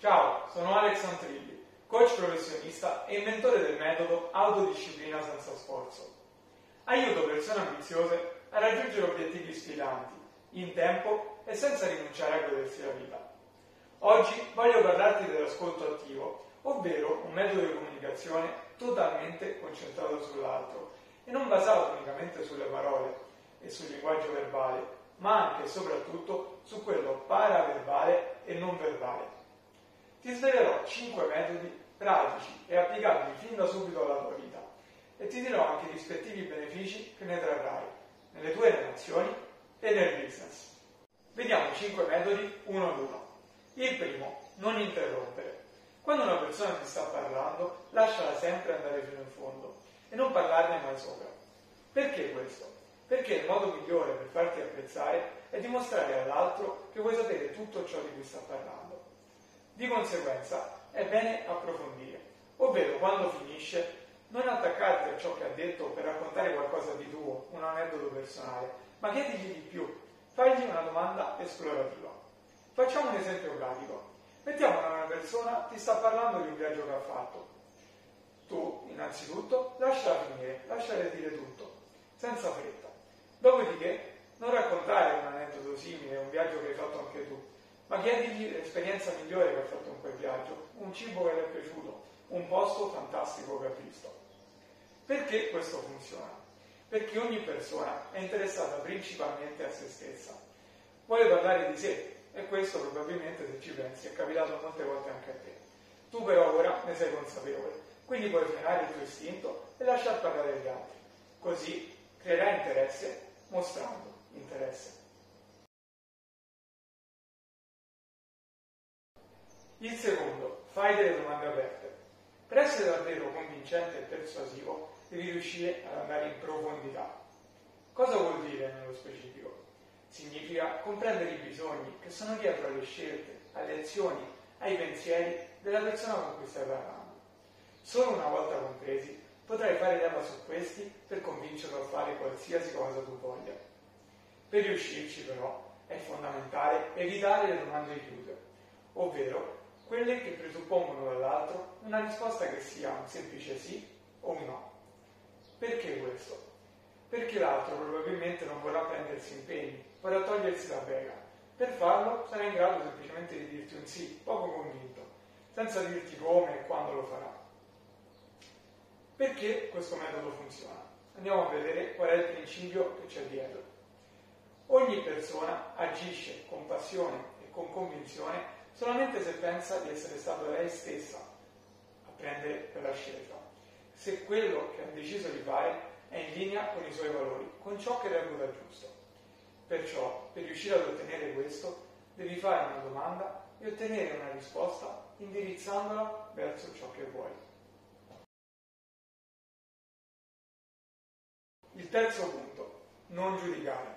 Ciao, sono Alex Antrilli, coach professionista e inventore del metodo Autodisciplina senza sforzo. Aiuto persone ambiziose a raggiungere obiettivi sfidanti, in tempo e senza rinunciare a godersi la vita. Oggi voglio parlarti dell'ascolto attivo, ovvero un metodo di comunicazione totalmente concentrato sull'altro e non basato unicamente sulle parole e sul linguaggio verbale, ma anche e soprattutto su quello paraverbale e non verbale. Ti svelerò 5 metodi pratici e applicabili fin da subito alla tua vita e ti dirò anche i rispettivi benefici che ne trarrai nelle tue relazioni e nel business. Vediamo i 5 metodi uno ad uno. Il primo, non interrompere. Quando una persona ti sta parlando, lasciala sempre andare fino in fondo e non parlarne mai sopra. Perché questo? Perché il modo migliore per farti apprezzare è dimostrare all'altro che vuoi sapere tutto ciò di cui sta parlando. Di conseguenza è bene approfondire, ovvero quando finisce non attaccarti a ciò che ha detto per raccontare qualcosa di tuo, un aneddoto personale, ma chiedigli di più, fagli una domanda esplorativa. Facciamo un esempio pratico. Mettiamo che una persona ti sta parlando di un viaggio che ha fatto. Tu, innanzitutto, lasciala finire, lasciale dire tutto, senza fretta. Dopodiché, non raccontare un aneddoto simile, un viaggio che hai fatto anche tu, ma chiedigli l'esperienza migliore che ha fatto in quel viaggio, un cibo che le è piaciuto, un posto fantastico che ha visto. Perché questo funziona? Perché ogni persona è interessata principalmente a se stessa. Vuole parlare di sé e questo probabilmente, se ci pensi, è capitato molte volte anche a te. Tu però ora ne sei consapevole, quindi puoi frenare il tuo istinto e lasciar parlare gli altri. Così creerai interesse mostrando interesse. Il secondo, fai delle domande aperte. Per essere davvero convincente e persuasivo devi riuscire ad andare in profondità. Cosa vuol dire nello specifico? Significa comprendere i bisogni che sono dietro alle scelte, alle azioni, ai pensieri della persona con cui stai parlando. Solo una volta compresi potrai fare leva su questi per convincerlo a fare qualsiasi cosa tu voglia. Per riuscirci però è fondamentale evitare le domande chiuse, ovvero quelle che presuppongono dall'altro una risposta che sia un semplice sì o un no. Perché questo? Perché l'altro probabilmente non vorrà prendersi impegni, vorrà togliersi la bega. Per farlo sarà in grado semplicemente di dirti un sì, poco convinto, senza dirti come e quando lo farà. Perché questo metodo funziona? Andiamo a vedere qual è il principio che c'è dietro. Ogni persona agisce con passione e con convinzione solamente se pensa di essere stato lei stessa a prendere quella scelta, se quello che ha deciso di fare è in linea con i suoi valori, con ciò che reputa giusto. Perciò, per riuscire ad ottenere questo, devi fare una domanda e ottenere una risposta indirizzandola verso ciò che vuoi. Il terzo punto, non giudicare.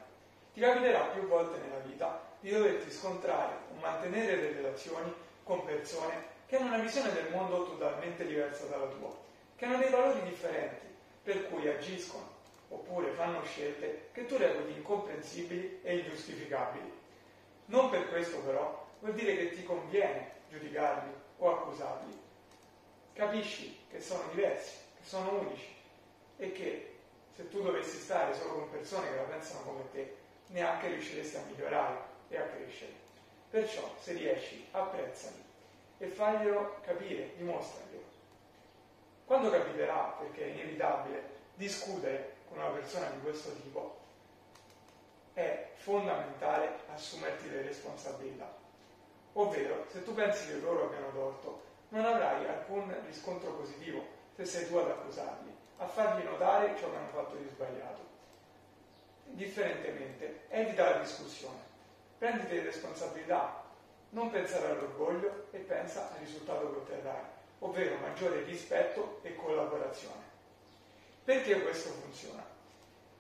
Ti capiterà più volte nella vita di doverti scontrare mantenere delle relazioni con persone che hanno una visione del mondo totalmente diversa dalla tua, che hanno dei valori differenti, per cui agiscono oppure fanno scelte che tu reputi incomprensibili e ingiustificabili. Non per questo però vuol dire che ti conviene giudicarli o accusarli. Capisci che sono diversi, che sono unici e che se tu dovessi stare solo con persone che la pensano come te, neanche riusciresti a migliorare e a crescere. Perciò, se riesci, apprezzali e faglielo capire, dimostraglielo. Quando capiterà, perché è inevitabile, discutere con una persona di questo tipo, è fondamentale assumerti le responsabilità. Ovvero, se tu pensi che loro abbiano torto, non avrai alcun riscontro positivo se sei tu ad accusarli, a fargli notare ciò che hanno fatto di sbagliato. Differentemente, evita la discussione prenditi le responsabilità, non pensare all'orgoglio e pensa al risultato che otterrai, ovvero maggiore rispetto e collaborazione. Perché questo funziona?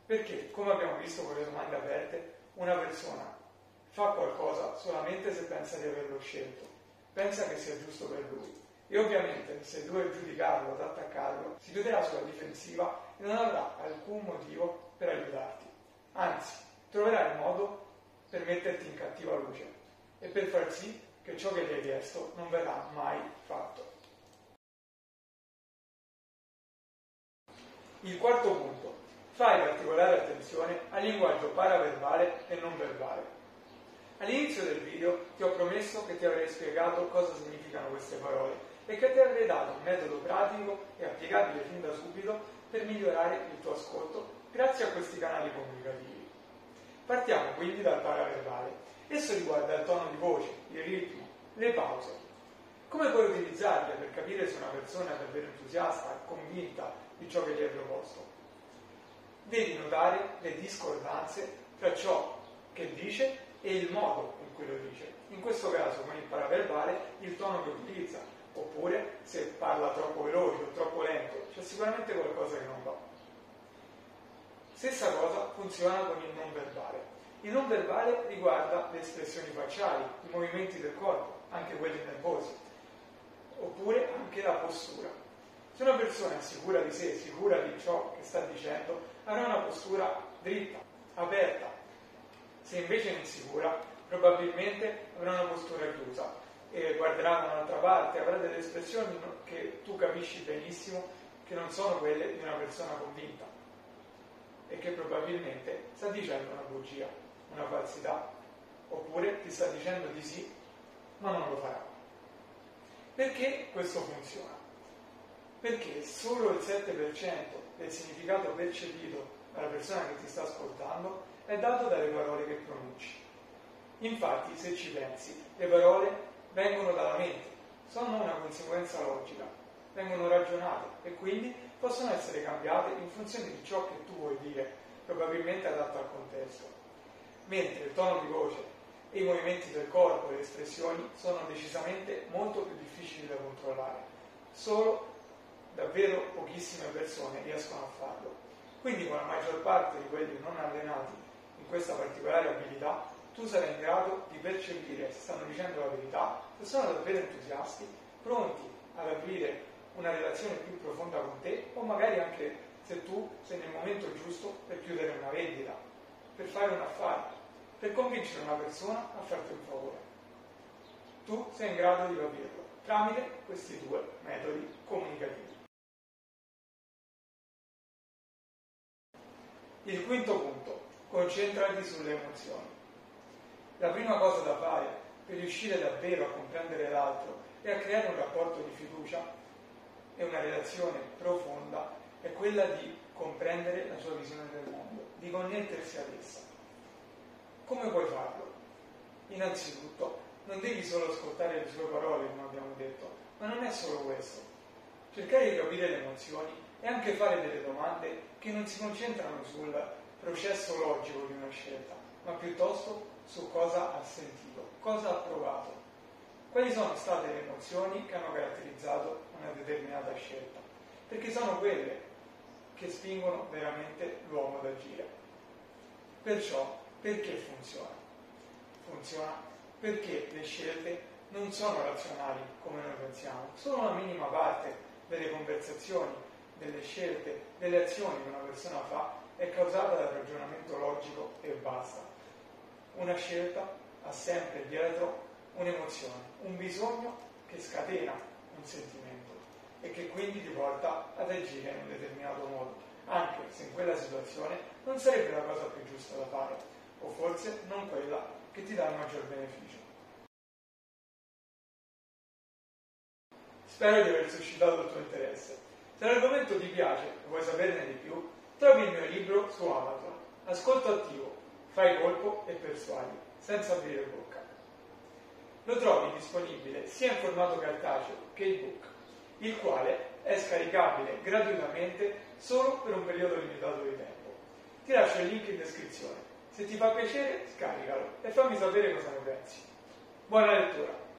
Perché, come abbiamo visto con le domande aperte, una persona fa qualcosa solamente se pensa di averlo scelto, pensa che sia giusto per lui. E ovviamente se deve giudicarlo, ad attaccarlo, si chiuderà sulla difensiva e non avrà alcun motivo per aiutarti. Anzi, troverà il modo per metterti in cattiva luce e per far sì che ciò che gli hai chiesto non verrà mai fatto. Il quarto punto. Fai particolare attenzione al linguaggio paraverbale e non verbale. All'inizio del video ti ho promesso che ti avrei spiegato cosa significano queste parole e che ti avrei dato un metodo pratico e applicabile fin da subito per migliorare il tuo ascolto grazie a questi canali comunicativi. Partiamo quindi dal paraverbale. Esso riguarda il tono di voce, il ritmo, le pause. Come puoi utilizzarle per capire se una persona è davvero entusiasta, convinta di ciò che gli hai proposto? Devi notare le discordanze tra ciò che dice e il modo in cui lo dice. In questo caso con il paraverbale il tono che utilizza, oppure se parla troppo veloce o troppo lento, c'è sicuramente qualcosa che non va. Stessa cosa funziona con il non verbale. Il non verbale riguarda le espressioni facciali, i movimenti del corpo, anche quelli nervosi, oppure anche la postura. Se una persona è sicura di sé, sicura di ciò che sta dicendo, avrà una postura dritta, aperta. Se invece è insicura, probabilmente avrà una postura chiusa e guarderà da un'altra parte, avrà delle espressioni che tu capisci benissimo che non sono quelle di una persona convinta e che probabilmente sta dicendo una bugia, una falsità, oppure ti sta dicendo di sì, ma non lo farà. Perché questo funziona? Perché solo il 7% del significato percepito dalla persona che ti sta ascoltando è dato dalle parole che pronunci. Infatti, se ci pensi, le parole vengono dalla mente, sono una conseguenza logica, vengono ragionate e quindi possono essere cambiate in funzione di ciò che tu vuoi dire, probabilmente adatto al contesto. Mentre il tono di voce e i movimenti del corpo e le espressioni sono decisamente molto più difficili da controllare. Solo davvero pochissime persone riescono a farlo. Quindi con la maggior parte di quelli non allenati in questa particolare abilità, tu sarai in grado di percepire se stanno dicendo la verità, se sono davvero entusiasti, pronti ad aprire una relazione più profonda con te o magari anche se tu sei nel momento giusto per chiudere una vendita, per fare un affare, per convincere una persona a farti un favore. Tu sei in grado di capirlo tramite questi due metodi comunicativi. Il quinto punto, concentrati sulle emozioni. La prima cosa da fare per riuscire davvero a comprendere l'altro e a creare un rapporto di fiducia e una relazione profonda è quella di comprendere la sua visione del mondo, di connettersi ad essa. Come puoi farlo? Innanzitutto, non devi solo ascoltare le sue parole, come abbiamo detto, ma non è solo questo. Cercare di capire le emozioni e anche fare delle domande che non si concentrano sul processo logico di una scelta, ma piuttosto su cosa ha sentito, cosa ha provato, quali sono state le emozioni che hanno caratterizzato una determinata scelta, perché sono quelle che spingono veramente l'uomo ad agire. Perciò, perché funziona? Funziona perché le scelte non sono razionali come noi pensiamo, sono una minima parte delle conversazioni, delle scelte, delle azioni che una persona fa è causata dal ragionamento logico e basta. Una scelta ha sempre dietro un'emozione, un bisogno che scatena un sentimento e che quindi ti porta ad agire in un determinato modo, anche se in quella situazione non sarebbe la cosa più giusta da fare, o forse non quella che ti dà il maggior beneficio. Spero di aver suscitato il tuo interesse. Se l'argomento ti piace e vuoi saperne di più, trovi il mio libro su Amazon. Ascolto attivo, fai colpo e persuadi, senza aprire bocca. Lo trovi disponibile sia in formato cartaceo che ebook il quale è scaricabile gratuitamente solo per un periodo limitato di tempo. Ti lascio il link in descrizione. Se ti fa piacere, scaricalo e fammi sapere cosa ne pensi. Buona lettura!